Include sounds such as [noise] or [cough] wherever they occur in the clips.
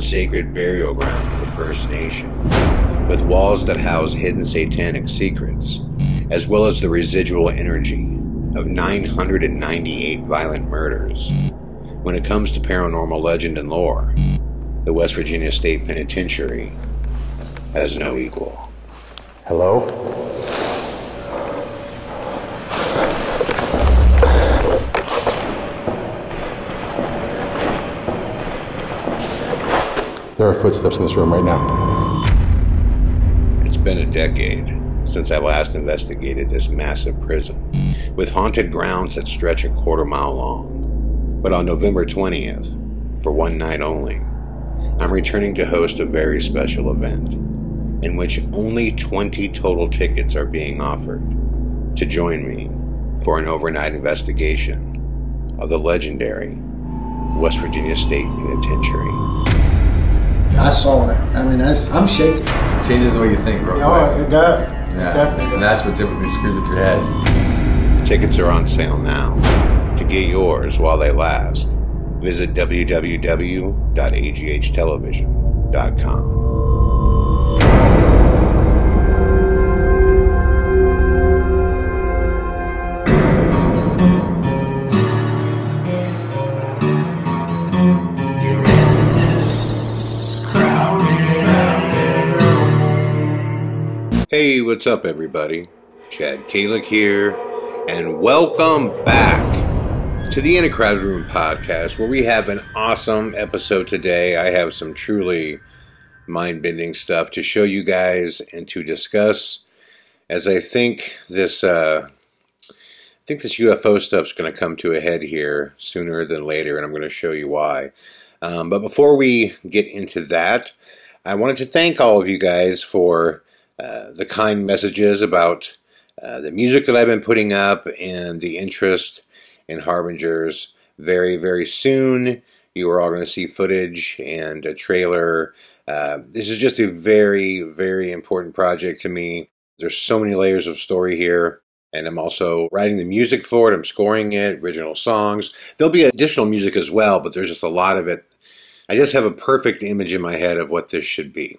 sacred burial ground of the First Nation, with walls that house hidden satanic secrets, as well as the residual energy of 998 violent murders. When it comes to paranormal legend and lore, the West Virginia State Penitentiary has no equal. Hello? There are footsteps in this room right now. It's been a decade since I last investigated this massive prison, with haunted grounds that stretch a quarter mile long. But on November 20th, for one night only, I'm returning to host a very special event in which only 20 total tickets are being offered to join me for an overnight investigation of the legendary West Virginia State Penitentiary. I saw it. I mean, that's, I'm shaking. It changes the way you think, bro. Oh, it does. It yeah. definitely And that's what typically screws with your head. Tickets are on sale now. To get yours while they last, visit www.aghtelevision.com. Hey, what's up, everybody? Chad Calek here, and welcome back to the In a Crowded Room podcast, where we have an awesome episode today. I have some truly mind bending stuff to show you guys and to discuss. As I think this, uh, I think this UFO stuff's going to come to a head here sooner than later, and I'm going to show you why. Um, but before we get into that, I wanted to thank all of you guys for uh, the kind messages about uh, the music that I've been putting up and the interest in Harbingers. Very, very soon, you are all going to see footage and a trailer. Uh, this is just a very, very important project to me. There's so many layers of story here. And I'm also writing the music for it. I'm scoring it, original songs. There'll be additional music as well, but there's just a lot of it. I just have a perfect image in my head of what this should be.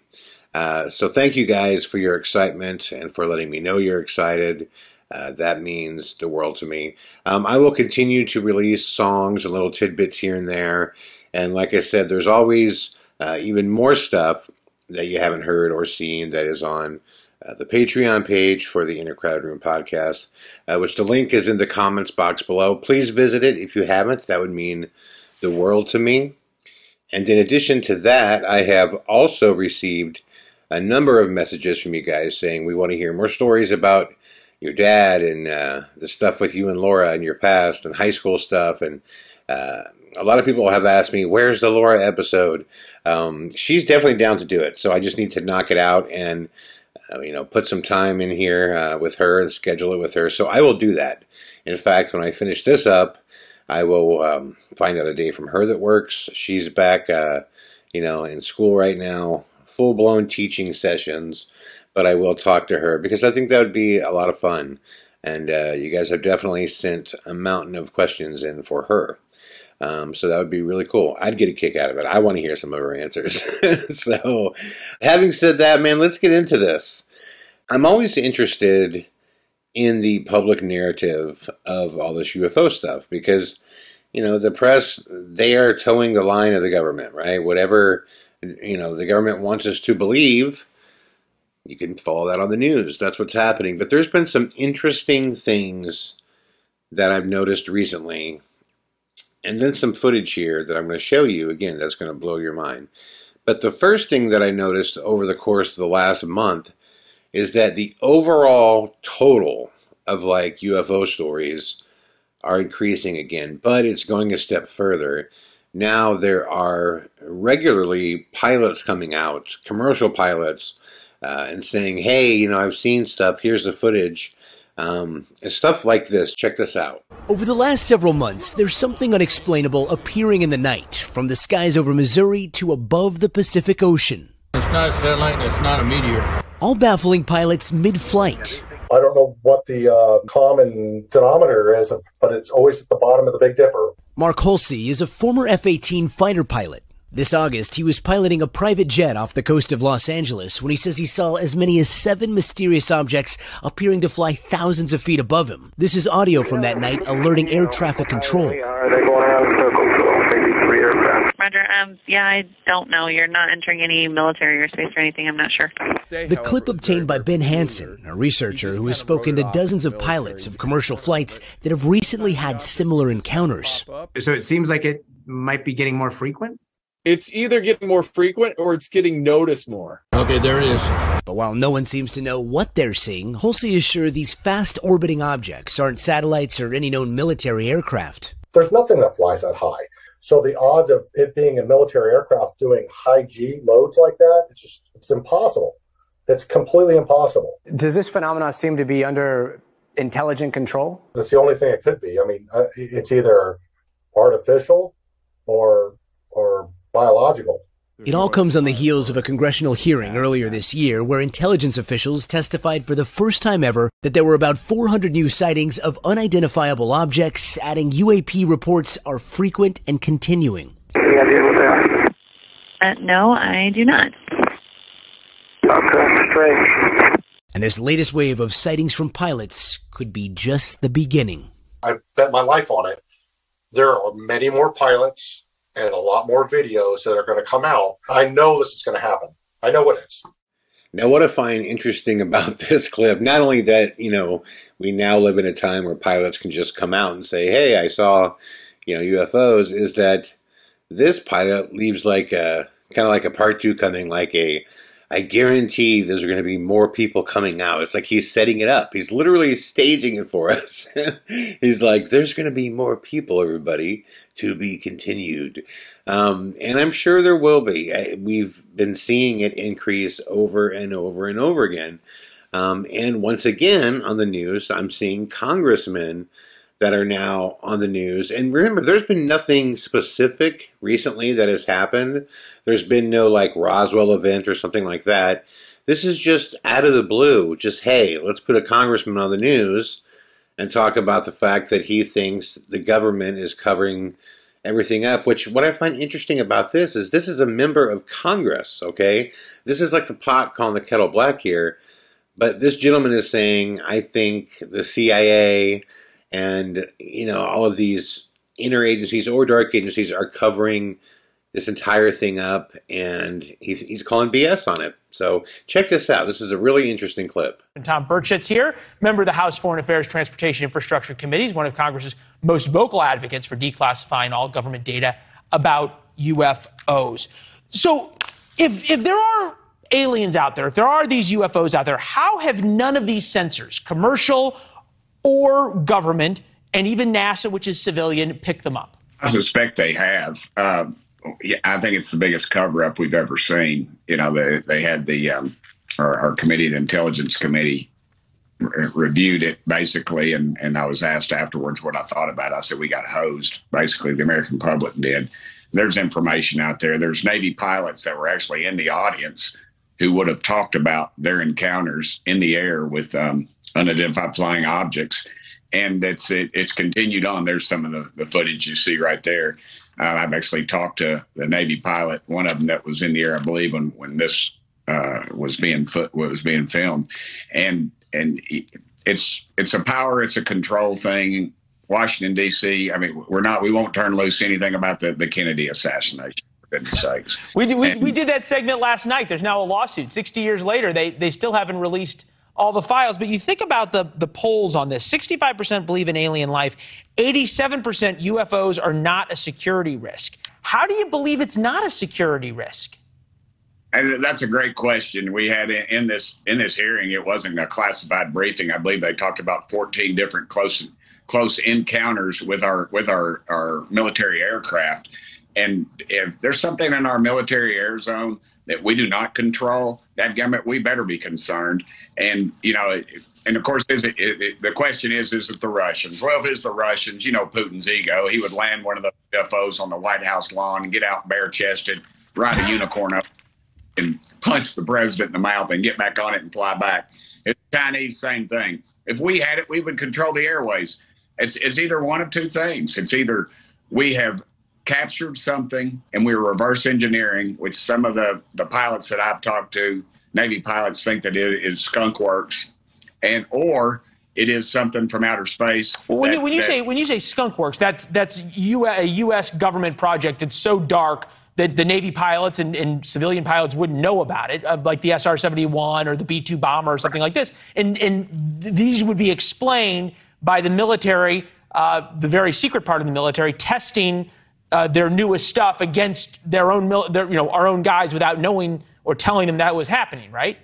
Uh, so thank you guys for your excitement and for letting me know you're excited. Uh, that means the world to me. Um, I will continue to release songs and little tidbits here and there. And like I said, there's always uh, even more stuff that you haven't heard or seen that is on uh, the Patreon page for the In a Crowded Room podcast, uh, which the link is in the comments box below. Please visit it if you haven't. That would mean the world to me. And in addition to that, I have also received a number of messages from you guys saying we want to hear more stories about your dad and uh, the stuff with you and Laura and your past and high school stuff. And uh, a lot of people have asked me, where's the Laura episode? Um, she's definitely down to do it. So I just need to knock it out and, uh, you know, put some time in here uh, with her and schedule it with her. So I will do that. In fact, when I finish this up, I will um, find out a day from her that works. She's back, uh, you know, in school right now, full blown teaching sessions. But I will talk to her because I think that would be a lot of fun. And uh, you guys have definitely sent a mountain of questions in for her. Um, so that would be really cool. I'd get a kick out of it. I want to hear some of her answers. [laughs] so, having said that, man, let's get into this. I'm always interested in the public narrative of all this UFO stuff because, you know, the press, they are toeing the line of the government, right? Whatever, you know, the government wants us to believe, you can follow that on the news. That's what's happening. But there's been some interesting things that I've noticed recently. And then some footage here that I'm going to show you. Again, that's going to blow your mind. But the first thing that I noticed over the course of the last month is that the overall total of like UFO stories are increasing again, but it's going a step further. Now there are regularly pilots coming out, commercial pilots, uh, and saying, hey, you know, I've seen stuff, here's the footage. Um, and stuff like this. Check this out. Over the last several months, there's something unexplainable appearing in the night, from the skies over Missouri to above the Pacific Ocean, It's not a satellite and it's not a meteor. all baffling pilots mid flight. I don't know what the uh, common denominator is, but it's always at the bottom of the Big Dipper. Mark Halsey is a former F 18 fighter pilot. This August, he was piloting a private jet off the coast of Los Angeles when he says he saw as many as seven mysterious objects appearing to fly thousands of feet above him. This is audio from that night alerting air traffic control. Roger. Um, yeah, I don't know. You're not entering any military airspace or anything. I'm not sure. The clip obtained by Ben Hansen, a researcher who has spoken to dozens of pilots of commercial flights that have recently had similar encounters. So it seems like it might be getting more frequent. It's either getting more frequent or it's getting noticed more. Okay, there it is. But while no one seems to know what they're seeing, Halsey is sure these fast orbiting objects aren't satellites or any known military aircraft. There's nothing that flies that high. So the odds of it being a military aircraft doing high G loads like that, it's just it's impossible. It's completely impossible. Does this phenomenon seem to be under intelligent control? That's the only thing it could be. I mean, it's either artificial or or biological. It all comes on the heels of a congressional hearing earlier this year where intelligence officials testified for the first time ever that there were about 400 new sightings of unidentifiable objects, adding UAP reports are frequent and continuing. Uh, no, I do not. Okay, strange. And this latest wave of sightings from pilots could be just the beginning. I bet my life on it. There are many more pilots and a lot more videos that are going to come out. I know this is going to happen. I know what it is. Now, what I find interesting about [laughs] this clip, not only that, you know, we now live in a time where pilots can just come out and say, hey, I saw, you know, UFOs, is that this pilot leaves like a kind of like a part two coming, like a, I guarantee there's going to be more people coming out. It's like he's setting it up. He's literally staging it for [laughs] us. he's like, there's going to be more people, everybody, to be continued. Um, and I'm sure there will be. I, we've been seeing it increase over and over and over again. Um, and once again on the news, I'm seeing congressmen that are now on the news. And remember, there's been nothing specific recently that has happened. There's been no like Roswell event or something like that. This is just out of the blue. Just, hey, let's put a congressman on the news and talk about the fact that he thinks the government is covering everything up. Which, what I find interesting about this is this is a member of Congress, okay? This is like the pot calling the kettle black here. But this gentleman is saying, I think the CIA and you know all of these inner agencies or dark agencies are covering this entire thing up and he's, he's calling bs on it. So check this out. This is a really interesting clip. And Tim burchett's here member of the house foreign affairs transportation infrastructure Committee. committees one of congress's most vocal advocates for declassifying all government data about ufos so if if there are aliens out there if there are these ufos out there how have none of these sensors commercial or government, and even NASA, which is civilian, pick them up? I suspect they have. Uh, yeah, I think it's the biggest cover up we've ever seen. You know, they, they had the um, our, our, committee, the intelligence committee, re- reviewed it basically, and and I was asked afterwards what I thought about it. I said we got hosed. Basically, the American public did. There's information out there. There's Navy pilots that were actually in the audience who would have talked about their encounters in the air with um, unidentified flying objects. And it's it, it's continued on. There's some of the, the footage you see right there. Uh, I've actually talked to the Navy pilot, one of them that was in the air, I believe, when when this uh, was being foot was being filmed, and and it's it's a power, it's a control thing. Washington D.C. I mean, we're not we won't turn loose anything about the the Kennedy assassination. For goodness sakes. We did, we, And- we did that segment last night. There's now a lawsuit. 60 years later, they they still haven't released all the files. But you think about the, the polls on this 65% believe in alien life, 87% UFOs are not a security risk. How do you believe it's not a security risk? And that's a great question. We had in this in this hearing, it wasn't a classified briefing. I believe they talked about 14 different close close encounters with our with our our military aircraft. And if there's something in our military air zone that we do not control, that government we better be concerned. And you know, and of course, is it, it, it- the question is, is it the Russians? Well, if it's the Russians, you know, Putin's ego, he would land one of the UFOs on the White House lawn and get out bare chested, ride a unicorn up and punch the president in the mouth and get back on it and fly back. It's Chinese, same thing. If we had it, we would control the airways. It's, it's either one of two things. It's either we have captured something and we were reverse engineering, which some of the, the pilots that I've talked to, Navy pilots think that it is skunk works, and or it is something from outer space. Well, when that- you when you that- say when you say skunk works, that's that's U- a U.S. government project that's so dark that the Navy pilots and, and civilian pilots wouldn't know about it, uh, like the SR-71 or the B-2 bomber or something like this. And and these would be explained by the military, uh, the very secret part of the military, testing uh, their newest stuff against their own, mil- their, you know, our own guys without knowing or telling them that was happening, right?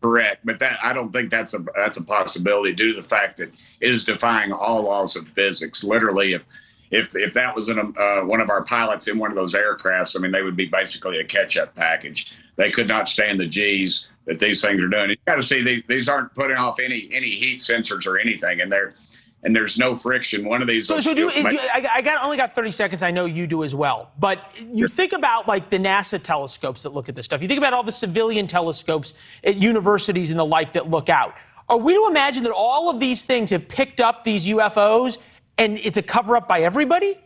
Correct, but that I don't think that's a that's a possibility due to the fact that it is defying all laws of physics. Literally, if if if that was in a, uh, one of our pilots in one of those aircrafts, I mean, they would be basically a catch-up package. They could not stand the G's that these things are doing. You got to see they, these aren't putting off any any heat sensors or anything, and they're and there's no friction. One of these. So, so do, still is, make- I, I got only got 30 seconds. I know you do as well. But you think about like the NASA telescopes that look at this stuff. You think about all the civilian telescopes at universities and the like that look out. Are we to imagine that all of these things have picked up these UFOs and it's a cover up by everybody?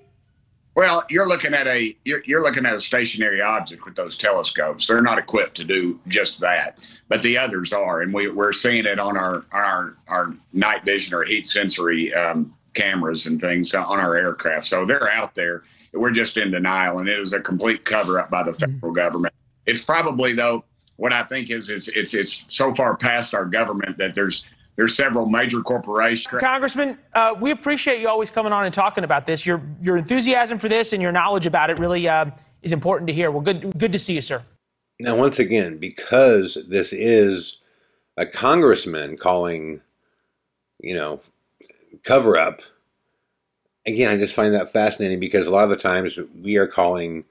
Well, you're looking at a you're, you're looking at a stationary object with those telescopes. They're not equipped to do just that, but the others are, and we, we're seeing it on our on our our night vision or heat sensory um, cameras and things on our aircraft. So they're out there. We're just in denial, and it is a complete cover up by the federal government. It's probably though what I think is is it's it's so far past our government that there's there's several major corporations. Congressman, uh, we appreciate you always coming on and talking about this. Your your enthusiasm for this and your knowledge about it really uh, is important to hear. Well, good good to see you, sir. Now, once again, because this is a congressman calling, you know, cover up, again, I just find that fascinating because a lot of the times we are calling,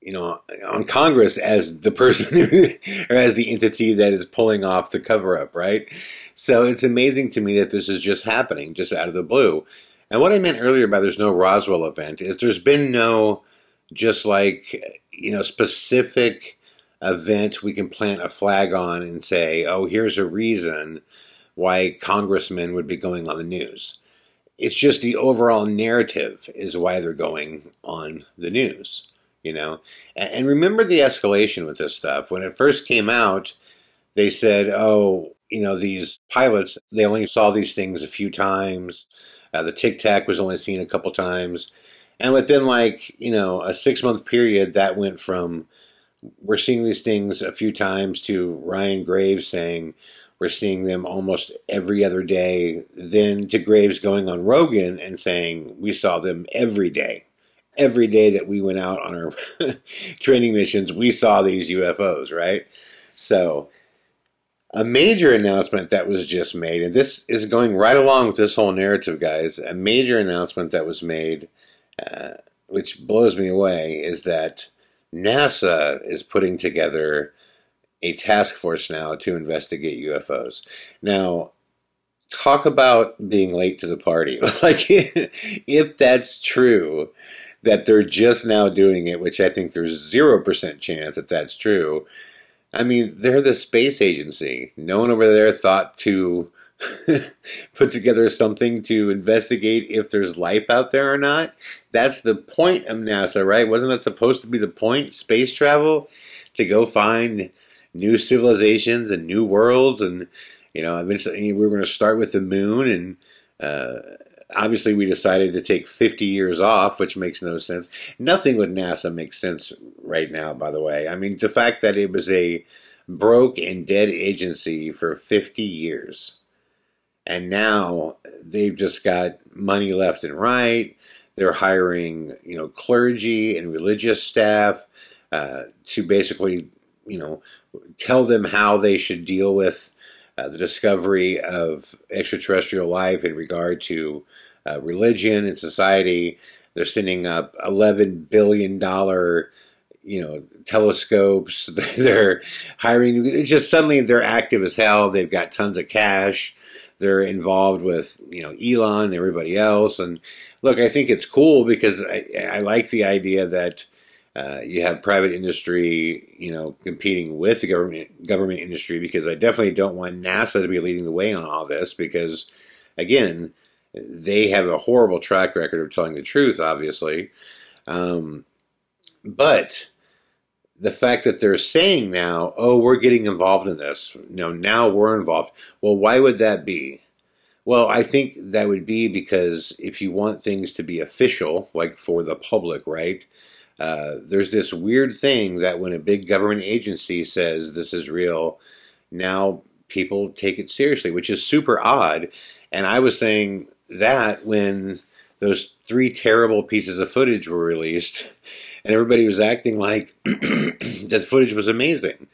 you know, on Congress as the person [laughs] or as the entity that is pulling off the cover up, right? So it's amazing to me that this is just happening, just out of the blue. And what I meant earlier by there's no Roswell event is there's been no just like, you know, specific event we can plant a flag on and say, oh, here's a reason why congressmen would be going on the news. It's just the overall narrative is why they're going on the news, you know. And, and remember the escalation with this stuff. When it first came out, they said, oh, you know, these pilots, they only saw these things a few times. Uh, the Tic Tac was only seen a couple times. And within like, you know, a six month period, that went from we're seeing these things a few times to Ryan Graves saying we're seeing them almost every other day, then to Graves going on Rogan and saying we saw them every day. Every day that we went out on our [laughs] training missions, we saw these UFOs, right? So, a major announcement that was just made, and this is going right along with this whole narrative, guys. A major announcement that was made, uh, which blows me away, is that NASA is putting together a task force now to investigate UFOs. Now, talk about being late to the party. [laughs] like, if that's true, that they're just now doing it, which I think there's 0% chance that that's true. I mean, they're the space agency. No one over there thought to [laughs] put together something to investigate if there's life out there or not. That's the point of NASA, right? Wasn't that supposed to be the point? Space travel to go find new civilizations and new worlds, and you know, eventually we were going to start with the moon, and uh, obviously we decided to take 50 years off, which makes no sense. Nothing with NASA makes sense right now, by the way. I mean, the fact that it was a broke and dead agency for 50 years and now they've just got money left and right. They're hiring, you know, clergy and religious staff uh, to basically, you know, tell them how they should deal with uh, the discovery of extraterrestrial life in regard to uh, religion and society. They're sending up eleven billion dollar, you know, telescopes. [laughs] They're hiring. It's just suddenly they're active as hell. They've got tons of cash they're involved with you know Elon and everybody else. And look, I think it's cool because I, I like the idea that uh, you have private industry, you know, competing with the government government industry. Because I definitely don't want NASA to be leading the way on all this. Because again, they have a horrible track record of telling the truth, obviously. Um, but the fact that they're saying now, oh, we're getting involved in this. You know, now we're involved. Well, why would that be? Well, I think that would be because if you want things to be official, like for the public, right? Uh, there's this weird thing that when a big government agency says this is real, now people take it seriously, which is super odd. And I was saying that when those three terrible pieces of footage were released, [laughs] and everybody was acting like [clears throat] that footage was amazing.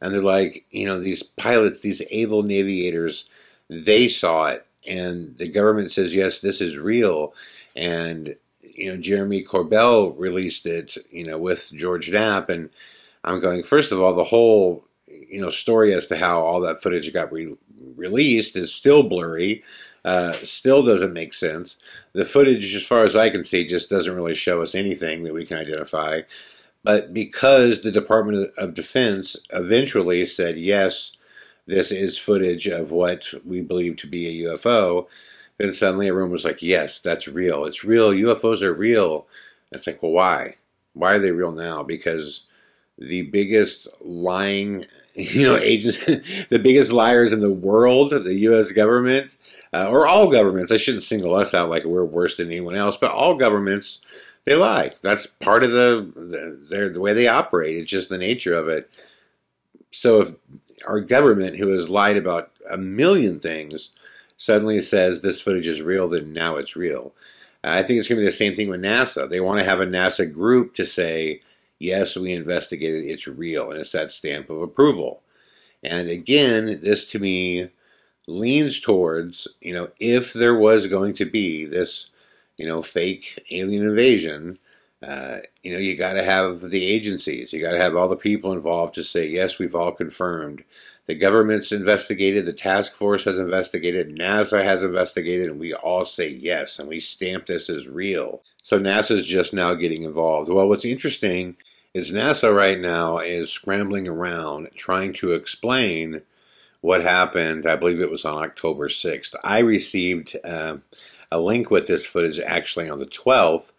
And they're like, you know, these pilots, these able navigators, they saw it, and the government says, yes, this is real. And, you know, Jeremy Corbell released it, you know, with George Knapp. And I'm going, first of all, the whole, you know, story as to how all that footage got re- released is still blurry, uh, still doesn't make sense. The footage, as far as I can see, just doesn't really show us anything that we can identify. But because the Department of Defense eventually said, yes, this is footage of what we believe to be a UFO, then suddenly everyone was like, yes, that's real. It's real. UFOs are real. And It's like, well, why? Why are they real now? Because the biggest lying, [laughs] you know, agents, [laughs] the biggest liars in the world, the U.S. government, uh, or all governments. I shouldn't single us out like we're worse than anyone else, but all governments they lie. That's part of the the, the way they operate. It's just the nature of it. So if our government, who has lied about a million things, suddenly says this footage is real, then now it's real. I think it's going to be the same thing with NASA. They want to have a NASA group to say, yes, we investigated, it's real, and it's that stamp of approval. And again, this to me leans towards, you know, if there was going to be this, you know, fake alien invasion, uh, you know, you got to have the agencies, you got to have all the people involved to say, yes, we've all confirmed. The government's investigated, the task force has investigated, NASA has investigated, and we all say yes, and we stamp this as real. So NASA's just now getting involved. Well, what's interesting is NASA right now is scrambling around trying to explain what happened. I believe it was on October 6th. I received uh, a link with this footage actually on the 12th,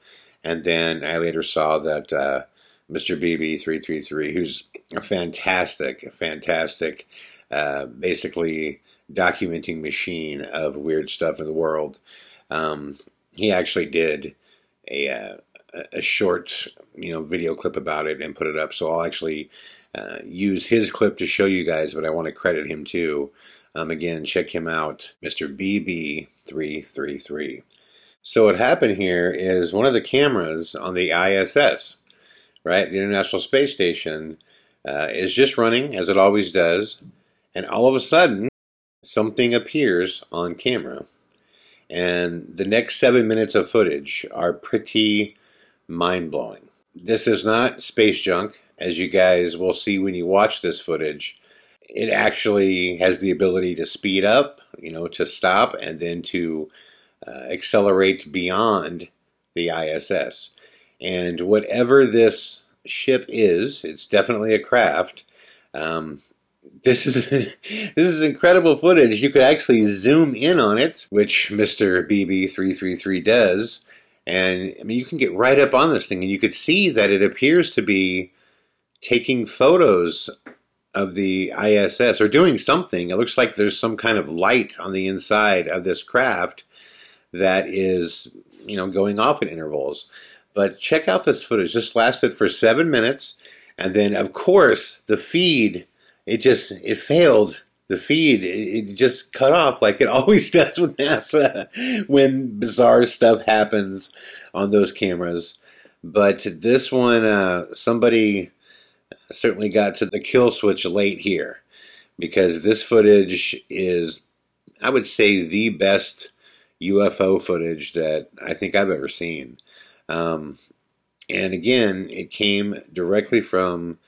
and then I later saw that uh, Mr. BB333, who's a fantastic, fantastic, uh, basically documenting machine of weird stuff in the world, um, he actually did a, uh, a short, you know, video clip about it and put it up. So I'll actually uh, use his clip to show you guys, but I want to credit him too. Um, again, check him out, Mr. BB333. So what happened here is one of the cameras on the ISS, right, the International Space Station, uh, is just running as it always does, and all of a sudden, something appears on camera. And the next seven minutes of footage are pretty mind blowing. This is not space junk, as you guys will see when you watch this footage. It actually has the ability to speed up, you know, to stop, and then to uh, accelerate beyond the ISS. And whatever this ship is, it's definitely a craft. Um, this is [laughs] this is incredible footage. You could actually zoom in on it, which Mister BB three three three does, and I mean you can get right up on this thing, and you could see that it appears to be taking photos of the ISS or doing something. It looks like there's some kind of light on the inside of this craft that is, you know, going off at intervals. But check out this footage. This lasted for seven minutes, and then of course the feed it just it failed. The feed it just cut off like it [laughs] always does with NASA [laughs] when bizarre stuff happens on those cameras. But this one, uh, somebody certainly got to the kill switch late here because this footage is, I would say, the best UFO footage that I think I've ever seen. Um, and again, it came directly from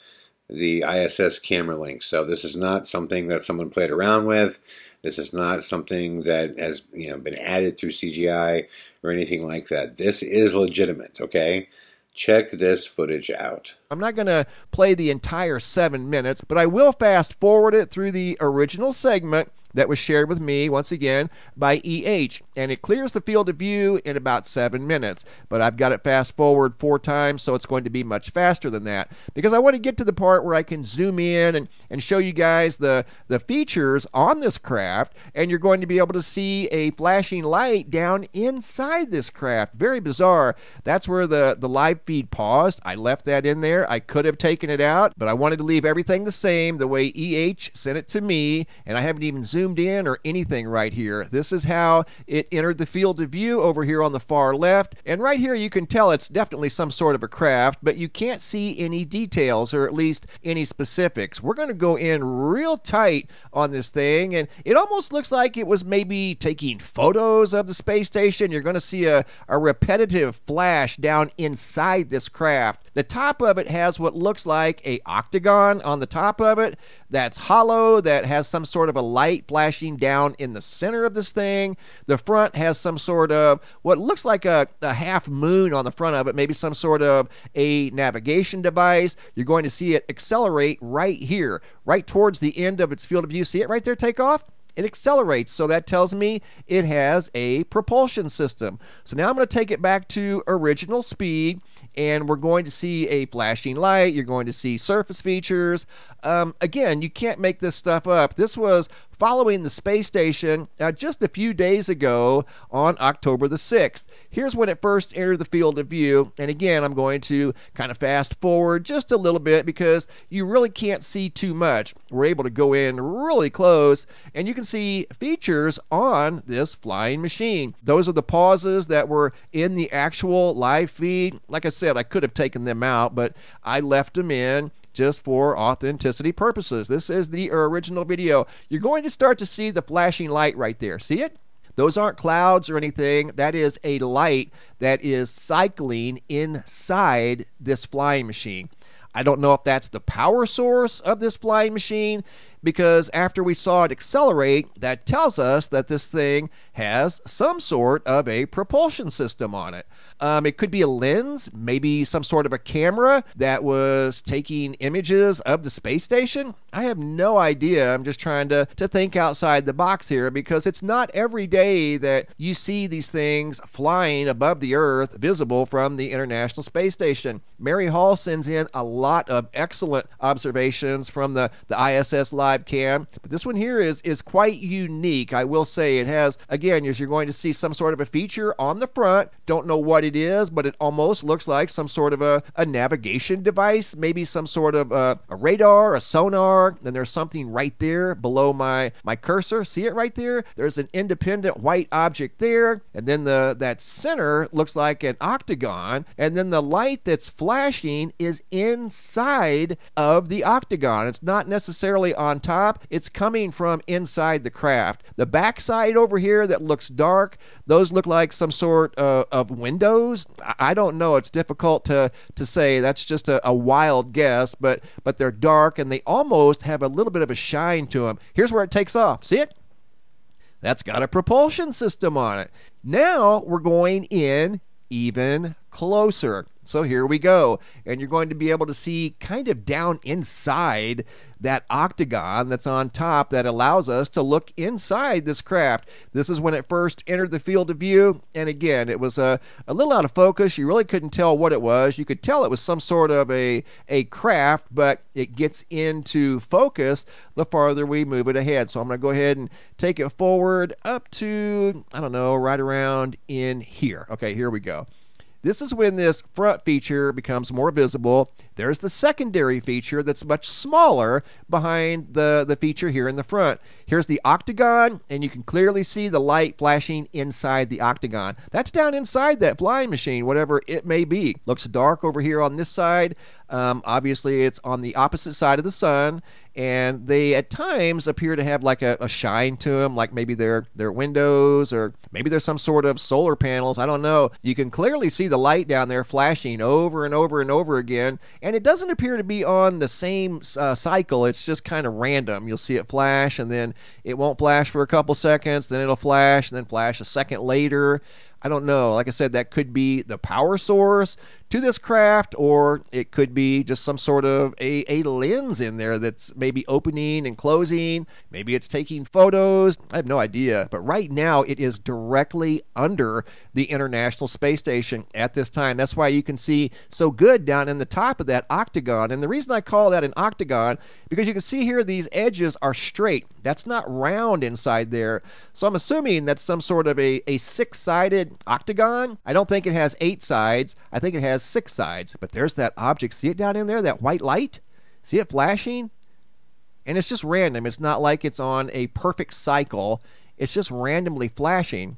the ISS camera link. So this is not something that someone played around with. This is not something that has you know been added through CGI or anything like that. This is legitimate. Okay. Check this footage out. I'm not going to play the entire seven minutes, but I will fast forward it through the original segment that was shared with me once again by EH, and it clears the field of view in about seven minutes. But I've got it fast forward four times, so it's going to be much faster than that because I want to get to the part where I can zoom in and, and show you guys the, the features on this craft, and you're going to be able to see a flashing light down inside this craft. Very bizarre. That's where the, the live feed paused. I left that in there. I could have taken it out, but I wanted to leave everything the same the way EH sent it to me, and I haven't even zoomed in or anything right here. This is how it entered the field of view over here on the far left, and right here you can tell it's definitely some sort of a craft, but you can't see any details or at least any specifics. We're going to go in real tight on this thing, and it almost looks like it was maybe taking photos of the space station. You're going to see a, a repetitive flash down inside this craft. The top of it has what looks like a octagon on the top of it that's hollow, that has some sort of a light flashing down in the center of this thing. The front has some sort of what looks like a, a half moon on the front of it, maybe some sort of a navigation device. You're going to see it accelerate right here, right towards the end of its field of view. See it right there take off? it accelerates. So that tells me it has a propulsion system. So now I'm going to take it back to original speed and we're going to see a flashing light. You're going to see surface features. Um, again, you can't make this stuff up. This was following the space station uh, just a few days ago on October the 6th. Here's when it first entered the field of view. And again, I'm going to kind of fast forward just a little bit because you really can't see too much. We're able to go in really close and you can see features on this flying machine. Those are the pauses that were in the actual live feed. Like I said, I could have taken them out, but I left them in just for authenticity purposes. This is the original video. You're going to start to see the flashing light right there. See it? Those aren't clouds or anything. That is a light that is cycling inside this flying machine. I don't know if that's the power source of this flying machine because after we saw it accelerate, that tells us that this thing has some sort of a propulsion system on it. Um, it could be a lens, maybe some sort of a camera that was taking images of the space station. I have no idea. I'm just trying to, to think outside the box here because it's not every day that you see these things flying above the Earth, visible from the International Space Station. Mary Hall sends in a lot of excellent observations from the, the ISS live cam, but this one here is, is quite unique. I will say it has, again, as you're going to see some sort of a feature on the front. Don't know what it is, but it almost looks like some sort of a, a navigation device, maybe some sort of a, a radar, a sonar. Then there's something right there below my, my cursor. See it right there? There's an independent white object there. And then the that center looks like an octagon. And then the light that's flashing is inside of the octagon. It's not necessarily on top, it's coming from inside the craft. The backside over here that looks dark, those look like some sort uh, of windows. I don't know. It's difficult to, to say. That's just a, a wild guess, but but they're dark and they almost have a little bit of a shine to them. Here's where it takes off. See it? That's got a propulsion system on it. Now we're going in even closer. So here we go. And you're going to be able to see kind of down inside that octagon that's on top that allows us to look inside this craft. This is when it first entered the field of view. And again, it was a, a little out of focus. You really couldn't tell what it was. You could tell it was some sort of a, a craft, but it gets into focus the farther we move it ahead. So I'm going to go ahead and take it forward up to, I don't know, right around in here. Okay, here we go. This is when this front feature becomes more visible. There's the secondary feature that's much smaller behind the, the feature here in the front. Here's the octagon, and you can clearly see the light flashing inside the octagon. That's down inside that flying machine, whatever it may be. Looks dark over here on this side. Um, obviously, it's on the opposite side of the sun, and they at times appear to have like a, a, shine to them, like maybe they're, they're windows or maybe there's some sort of solar panels. I don't know. You can clearly see the light down there flashing over and over and over again, and it doesn't appear to be on the same uh, cycle. It's just kind of random. You'll see it flash, and then it won't flash for a couple seconds, then it'll flash, and then flash a second later. I don't know. Like I said, that could be the power source to this craft, or it could be just some sort of a, a lens in there that's maybe opening and closing. Maybe it's taking photos. I have no idea. But right now, it is directly under the International Space Station at this time. That's why you can see so good down in the top of that octagon. And the reason I call that an octagon, because you can see here these edges are straight. That's not round inside there. So I'm assuming that's some sort of a, a six sided octagon. I don't think it has eight sides. I think it has six sides. But there's that object. See it down in there? That white light? See it flashing? And it's just random. It's not like it's on a perfect cycle. It's just randomly flashing.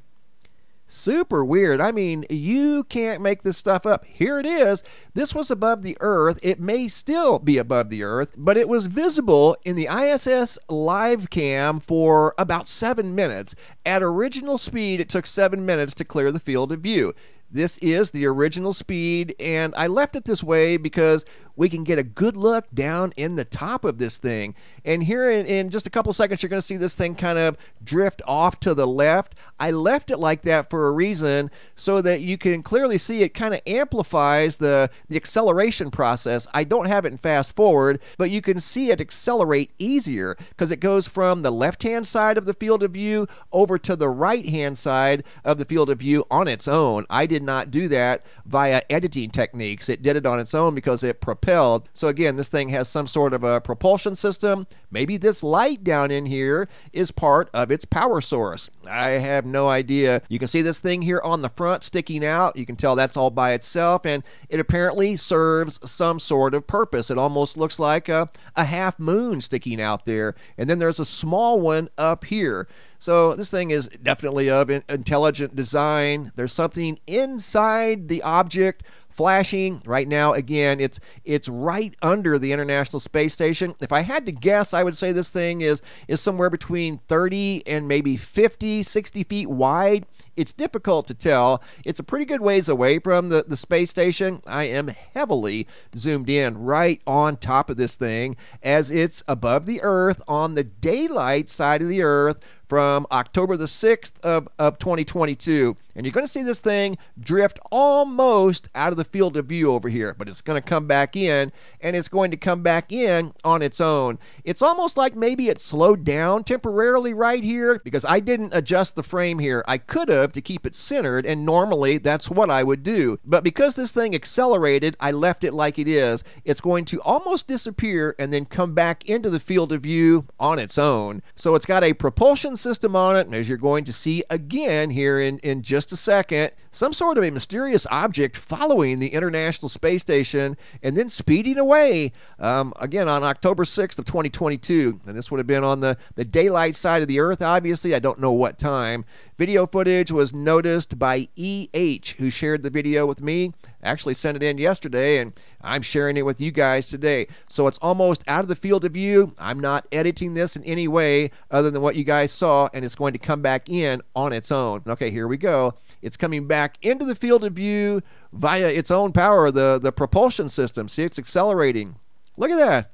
Super weird. I mean, you can't make this stuff up. Here it is. This was above the Earth. It may still be above the Earth, but it was visible in the ISS live cam for about seven minutes. At original speed, it took seven minutes to clear the field of view. This is the original speed, and I left it this way because we can get a good look down in the top of this thing. And here in, in just a couple seconds, you're going to see this thing kind of drift off to the left. I left it like that for a reason so that you can clearly see it kind of amplifies the, the acceleration process. I don't have it in fast forward, but you can see it accelerate easier because it goes from the left hand side of the field of view over to the right hand side of the field of view on its own. I did not do that via editing techniques. It did it on its own because it propelled. So again, this thing has some sort of a propulsion system. Maybe this light down in here is part of its power source. I have no idea. You can see this thing here on the front sticking out. You can tell that's all by itself, and it apparently serves some sort of purpose. It almost looks like a, a half moon sticking out there. And then there's a small one up here. So this thing is definitely of intelligent design. There's something inside the object flashing right now again it's it's right under the international space station if i had to guess i would say this thing is is somewhere between 30 and maybe 50 60 feet wide it's difficult to tell. It's a pretty good ways away from the, the space station. I am heavily zoomed in right on top of this thing as it's above the Earth on the daylight side of the Earth from October the 6th of, of 2022. And you're going to see this thing drift almost out of the field of view over here, but it's going to come back in, and it's going to come back in on its own. It's almost like maybe it slowed down temporarily right here because I didn't adjust the frame here. I could have to keep it centered, and normally that's what I would do. But because this thing accelerated, I left it like it is. It's going to almost disappear and then come back into the field of view on its own. So it's got a propulsion system on it, and as you're going to see again here in, in just a second. Some sort of a mysterious object following the International Space Station and then speeding away um, again on October 6th of 2022. And this would have been on the, the daylight side of the Earth, obviously. I don't know what time. Video footage was noticed by EH, who shared the video with me. Actually, sent it in yesterday, and I'm sharing it with you guys today. So it's almost out of the field of view. I'm not editing this in any way other than what you guys saw, and it's going to come back in on its own. Okay, here we go. It's coming back into the field of view via its own power, the, the propulsion system. See, it's accelerating. Look at that.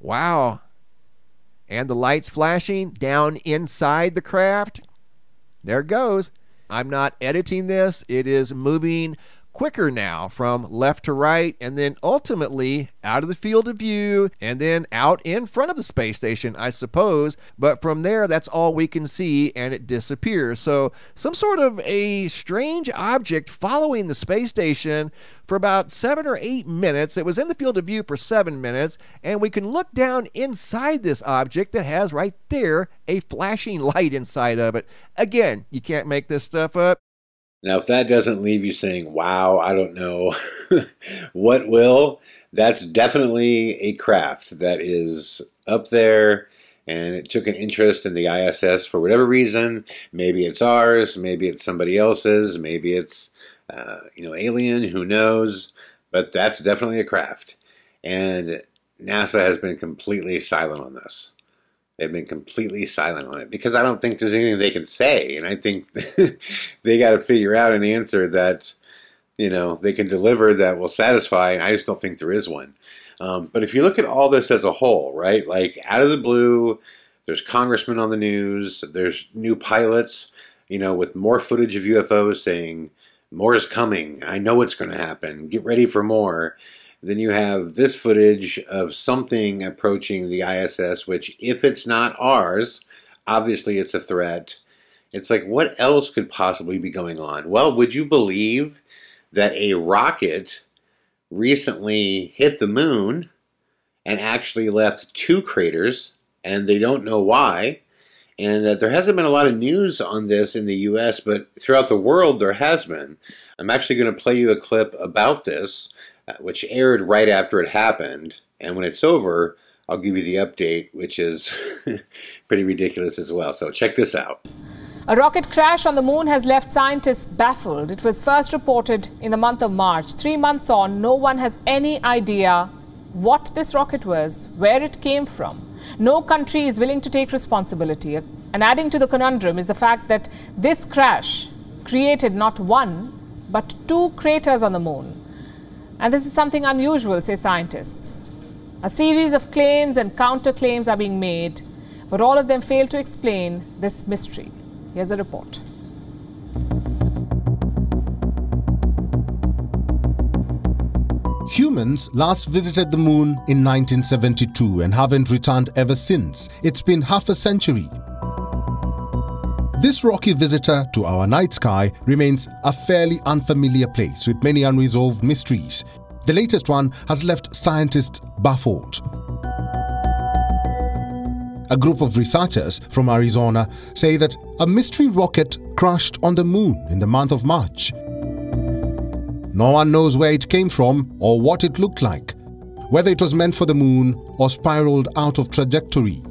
Wow. And the lights flashing down inside the craft. There it goes. I'm not editing this. It is moving quicker now from left to right and then ultimately out of the field of view and then out in front of the space station, I suppose. But from there, that's all we can see and it disappears. So, some sort of a strange object following the space station for about seven or eight minutes. It was in the field of view for seven minutes, and we can look down inside this object that has right there a flashing [laughs] light inside of it. Again, you can't make this stuff up. Now, if that doesn't leave you saying, wow, I don't know [laughs] what will, that's definitely a craft that is up there and it took an interest in the ISS for whatever reason. Maybe it's ours, maybe it's somebody else's, maybe it's, uh, you know, alien, who knows? But that's definitely a craft. And NASA has been completely silent on this. They've been completely silent on it because I don't think there's anything they can say, and I think [laughs] they got to figure out an answer that you know they can deliver that will satisfy. And I just don't think there is one. Um, but if you look at all this as a whole, right? Like out of the blue, there's congressmen on the news, there's new pilots, you know, with more footage of UFOs saying, more is coming. I know it's going to happen. Get ready for more. Then you have this footage of something approaching the ISS, which, if it's not ours, obviously it's a threat. It's like, what else could possibly be going on? Well, would you believe that a rocket recently hit the moon and actually left two craters, and they don't know why? And uh, there hasn't been a lot of news on this in the US, but throughout the world there has been. I'm actually going to play you a clip about this, Uh, which aired right after it happened. And when it's over, I'll give you the update, which is [laughs] pretty ridiculous as well. So check this out. A rocket crash on the moon has left scientists baffled. It was first reported in the month of March. Three months on, no one has any idea what this rocket was, where it came from. No country is willing to take responsibility. And adding to the conundrum is the fact that this crash created not one, but two craters on the moon. And this is something unusual, say scientists. A series of claims and counterclaims are being made, but all of them fail to explain this mystery. Here's a report. Humans last visited the moon in 1972 and haven't returned ever since. It's been half a century. This rocky visitor to our night sky remains a fairly unfamiliar place with many unresolved mysteries. The latest one has left scientists baffled. A group of researchers from Arizona say that a mystery rocket crashed on the moon in the month of March. No one knows where it came from or what it looked like, whether it was meant for the moon or spiraled out of trajectory.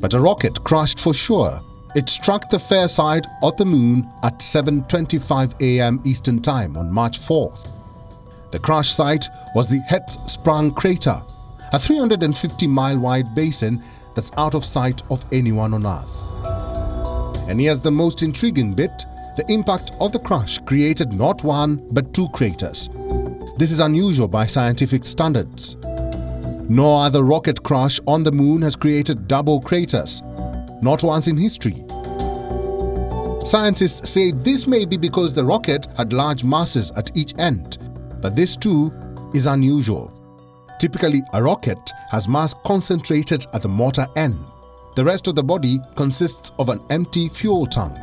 But a rocket crashed for sure. It struck the fair side of the moon at 7:25 a.m. Eastern Time on March 4th. The crash site was the Hertzsprung crater, a 350-mile wide basin that's out of sight of anyone on Earth. And here's the most intriguing bit the impact of the crash created not one but two craters. This is unusual by scientific standards. No other rocket crash on the moon has created double craters, not once in history. Scientists say this may be because the rocket had large masses at each end, but this too is unusual. Typically, a rocket has mass concentrated at the motor end. The rest of the body consists of an empty fuel tank.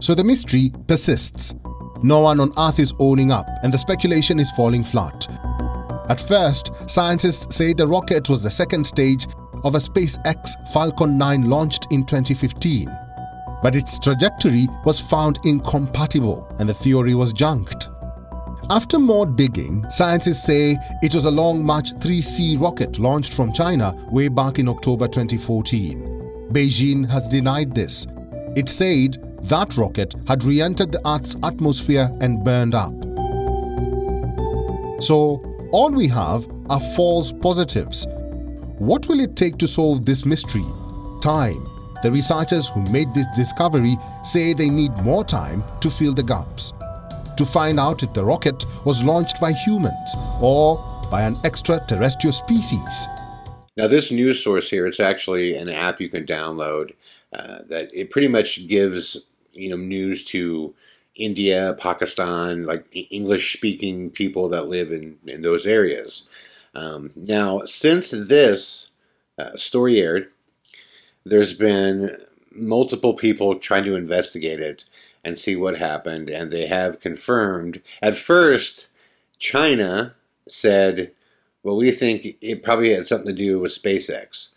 So the mystery persists. No one on Earth is owning up, and the speculation is falling flat. At first, scientists say the rocket was the second stage of a SpaceX Falcon 9 launched in 2015. But its trajectory was found incompatible, and the theory was junked. After more digging, scientists say it was a Long March 3C rocket launched from China way back in October 2014. Beijing has denied this. It said that rocket had re entered the Earth's atmosphere and burned up. So, all we have are false positives. What will it take to solve this mystery? Time. The researchers who made this discovery say they need more time to fill the gaps. To find out if the rocket was launched by humans or by an extraterrestrial species. Now, this news source here, it's actually an app you can download uh, that it pretty much gives you know news to India, Pakistan, like English speaking people that live in, in those areas. Um, now, since this uh, story aired, there's been multiple people trying to investigate it and see what happened, and they have confirmed. At first, China said, well, we think it probably had something to do with SpaceX.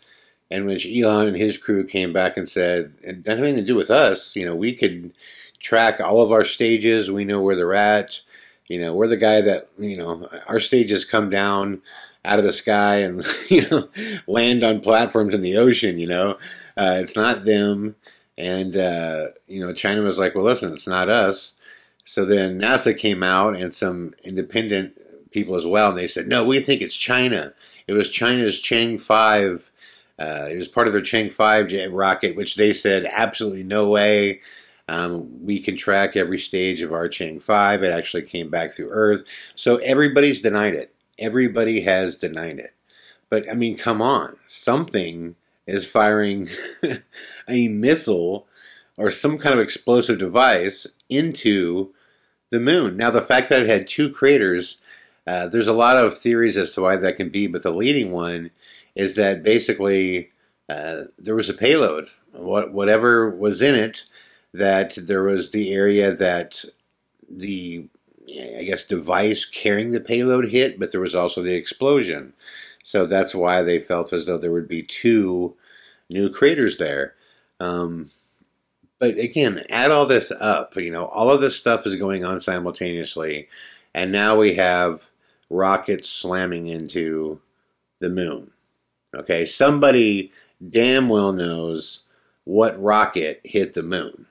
And when Elon and his crew came back and said, it doesn't have anything to do with us, you know, we could track all of our stages, we know where they're at. You know, we're the guy that, you know, our stages come down out of the sky and, [laughs] you know, land on platforms in the ocean, you know. Uh, it's not them. And, uh, you know, China was like, well, listen, it's not us. So then NASA came out and some independent people as well, and they said, no, we think it's China. It was China's Chang 5 uh, it was part of their Chang 5 rocket, which they said absolutely no way. Um, we can track every stage of our Chang 5. It actually came back through Earth. So everybody's denied it. Everybody has denied it. But I mean, come on. Something is firing [laughs] a missile or some kind of explosive device into the moon. Now, the fact that it had two craters, uh, there's a lot of theories as to why that can be, but the leading one is that basically uh, there was a payload. What, whatever was in it, that there was the area that the I guess device carrying the payload hit, but there was also the explosion. So that's why they felt as though there would be two new craters there. Um, but again, add all this up. You know, all of this stuff is going on simultaneously, and now we have rockets slamming into the moon. Okay, somebody damn well knows what rocket hit the moon.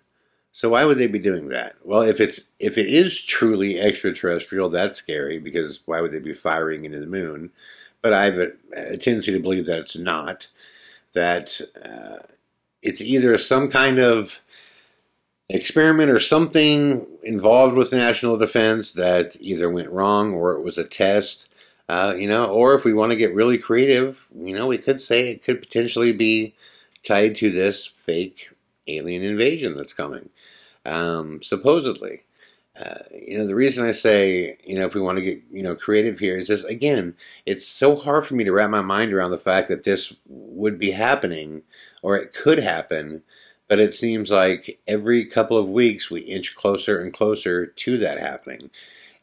So why would they be doing that? Well, if it's if it is truly extraterrestrial, that's scary because why would they be firing into the moon? But I have a, a tendency to believe that it's not. That uh, it's either some kind of experiment or something involved with national defense that either went wrong or it was a test. Uh, you know, or if we want to get really creative, you know, we could say it could potentially be tied to this fake alien invasion that's coming um, supposedly. Uh, you know, the reason I say, you know, if we want to get, you know, creative here is just, again, it's so hard for me to wrap my mind around the fact that this would be happening or it could happen, but it seems like every couple of weeks we inch closer and closer to that happening.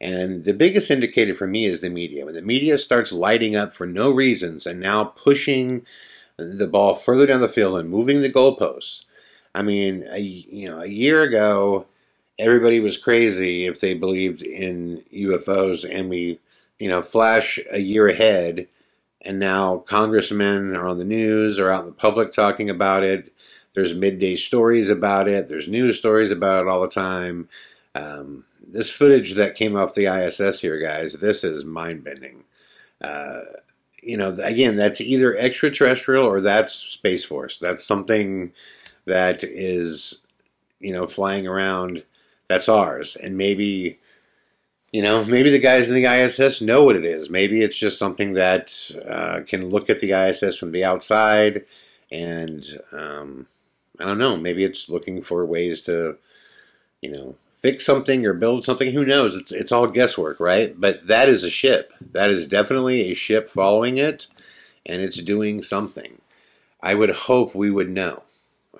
And the biggest indicator for me is the media. When the media starts lighting up for no reasons and now pushing the ball further down the field and moving the goalposts, I mean, a, you know, a year ago, everybody was crazy if they believed in UFOs, and we, you know, flash a year ahead, and now congressmen are on the news or out in the public talking about it. There's midday stories about it. There's news stories about it all the time. Um, this footage that came off the ISS here, guys, this is mind bending. Uh, you know, again, that's either extraterrestrial or that's Space Force. That's something that is, you know, flying around that's ours. And maybe, you know, maybe the guys in the ISS know what it is. Maybe it's just something that uh, can look at the ISS from the outside and, um, I don't know, maybe it's looking for ways to, you know, fix something or build something. Who knows? It's, it's all guesswork, right? But that is a ship. That is definitely a ship following it, and it's doing something. I would hope we would know.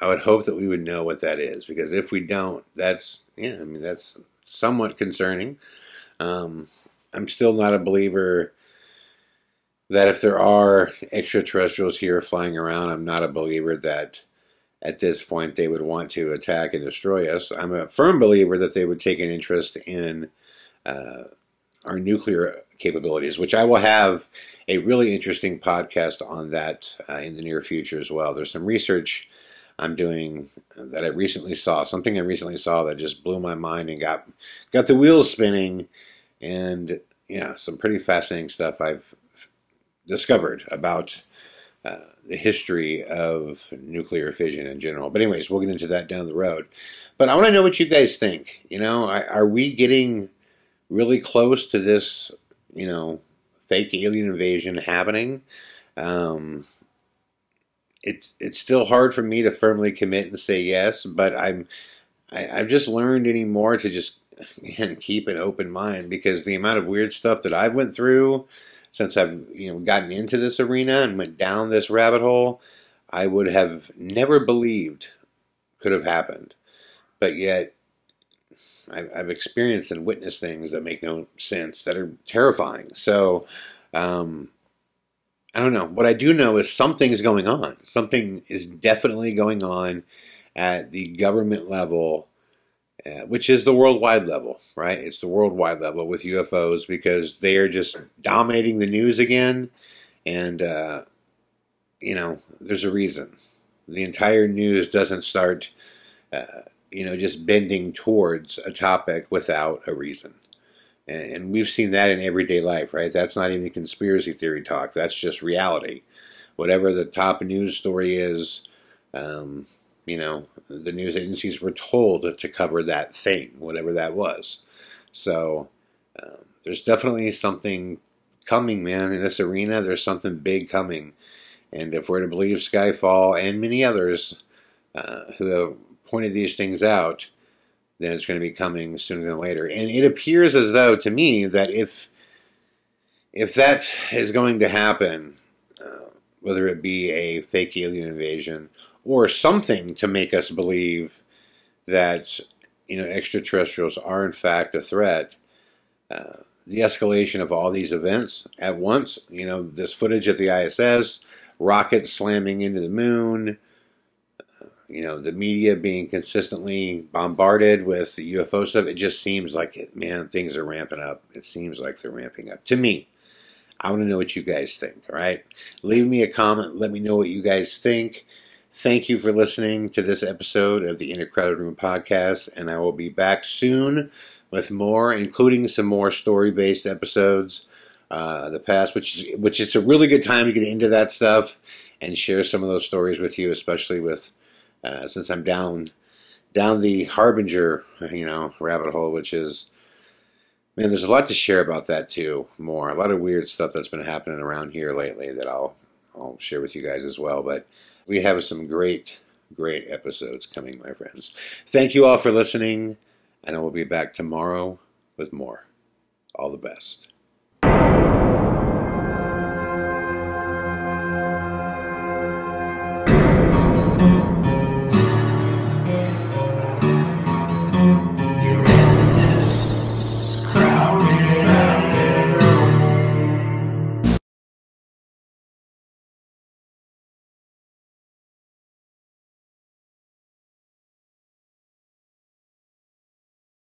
I would hope that we would know what that is because if we don't, that's yeah, I mean that's somewhat concerning. Um, I'm still not a believer that if there are extraterrestrials here flying around, I'm not a believer that at this point they would want to attack and destroy us. I'm a firm believer that they would take an interest in uh, our nuclear capabilities, which I will have a really interesting podcast on that uh, in the near future as well. There's some research I'm doing that I recently saw, something I recently saw that just blew my mind and got got the wheels spinning, and yeah, some pretty fascinating stuff I've discovered about uh, the history of nuclear fission in general. But anyways, we'll get into that down the road. But I want to know what you guys think. You know, are we getting really close to this? You know, fake alien invasion happening? Um, it's it's still hard for me to firmly commit and say yes, but I'm I, I've just learned anymore to just again keep an open mind because the amount of weird stuff that I've went through since I've you know gotten into this arena and went down this rabbit hole, I would have never believed could have happened, but yet I've, I've experienced and witnessed things that make no sense that are terrifying. So. Um, I don't know. What I do know is something is going on. Something is definitely going on at the government level, uh, which is the worldwide level, right? It's the worldwide level with UFOs because they are just dominating the news again. And, uh, you know, there's a reason. The entire news doesn't start, uh, you know, just bending towards a topic without a reason. And we've seen that in everyday life, right? That's not even conspiracy theory talk. That's just reality. Whatever the top news story is, um, you know, the news agencies were told to cover that thing, whatever that was. So um, there's definitely something coming, man, in this arena. There's something big coming. And if we're to believe Skyfall and many others uh, who have pointed these things out, then it's going to be coming sooner than later. And it appears as though, to me, that if if that is going to happen, uh, whether it be a fake alien invasion or something to make us believe that you know extraterrestrials are in fact a threat, uh, the escalation of all these events at once, you know, this footage at the ISS, rockets slamming into the moon, you know, the media being consistently bombarded with UFO stuff, it just seems like, it, man, things are ramping up. It seems like they're ramping up. To me, I want to know what you guys think, all right? Leave me a comment. Let me know what you guys think. Thank you for listening to this episode of the In a Crowded Room podcast, and I will be back soon with more, including some more story-based episodes. Uh, the past, which is which is a really good time to get into that stuff and share some of those stories with you, especially with uh, since I'm down down the harbinger, you know, rabbit hole, which is man, there's a lot to share about that too. More, a lot of weird stuff that's been happening around here lately that I'll I'll share with you guys as well. But we have some great great episodes coming, my friends. Thank you all for listening, and I will be back tomorrow with more. All the best.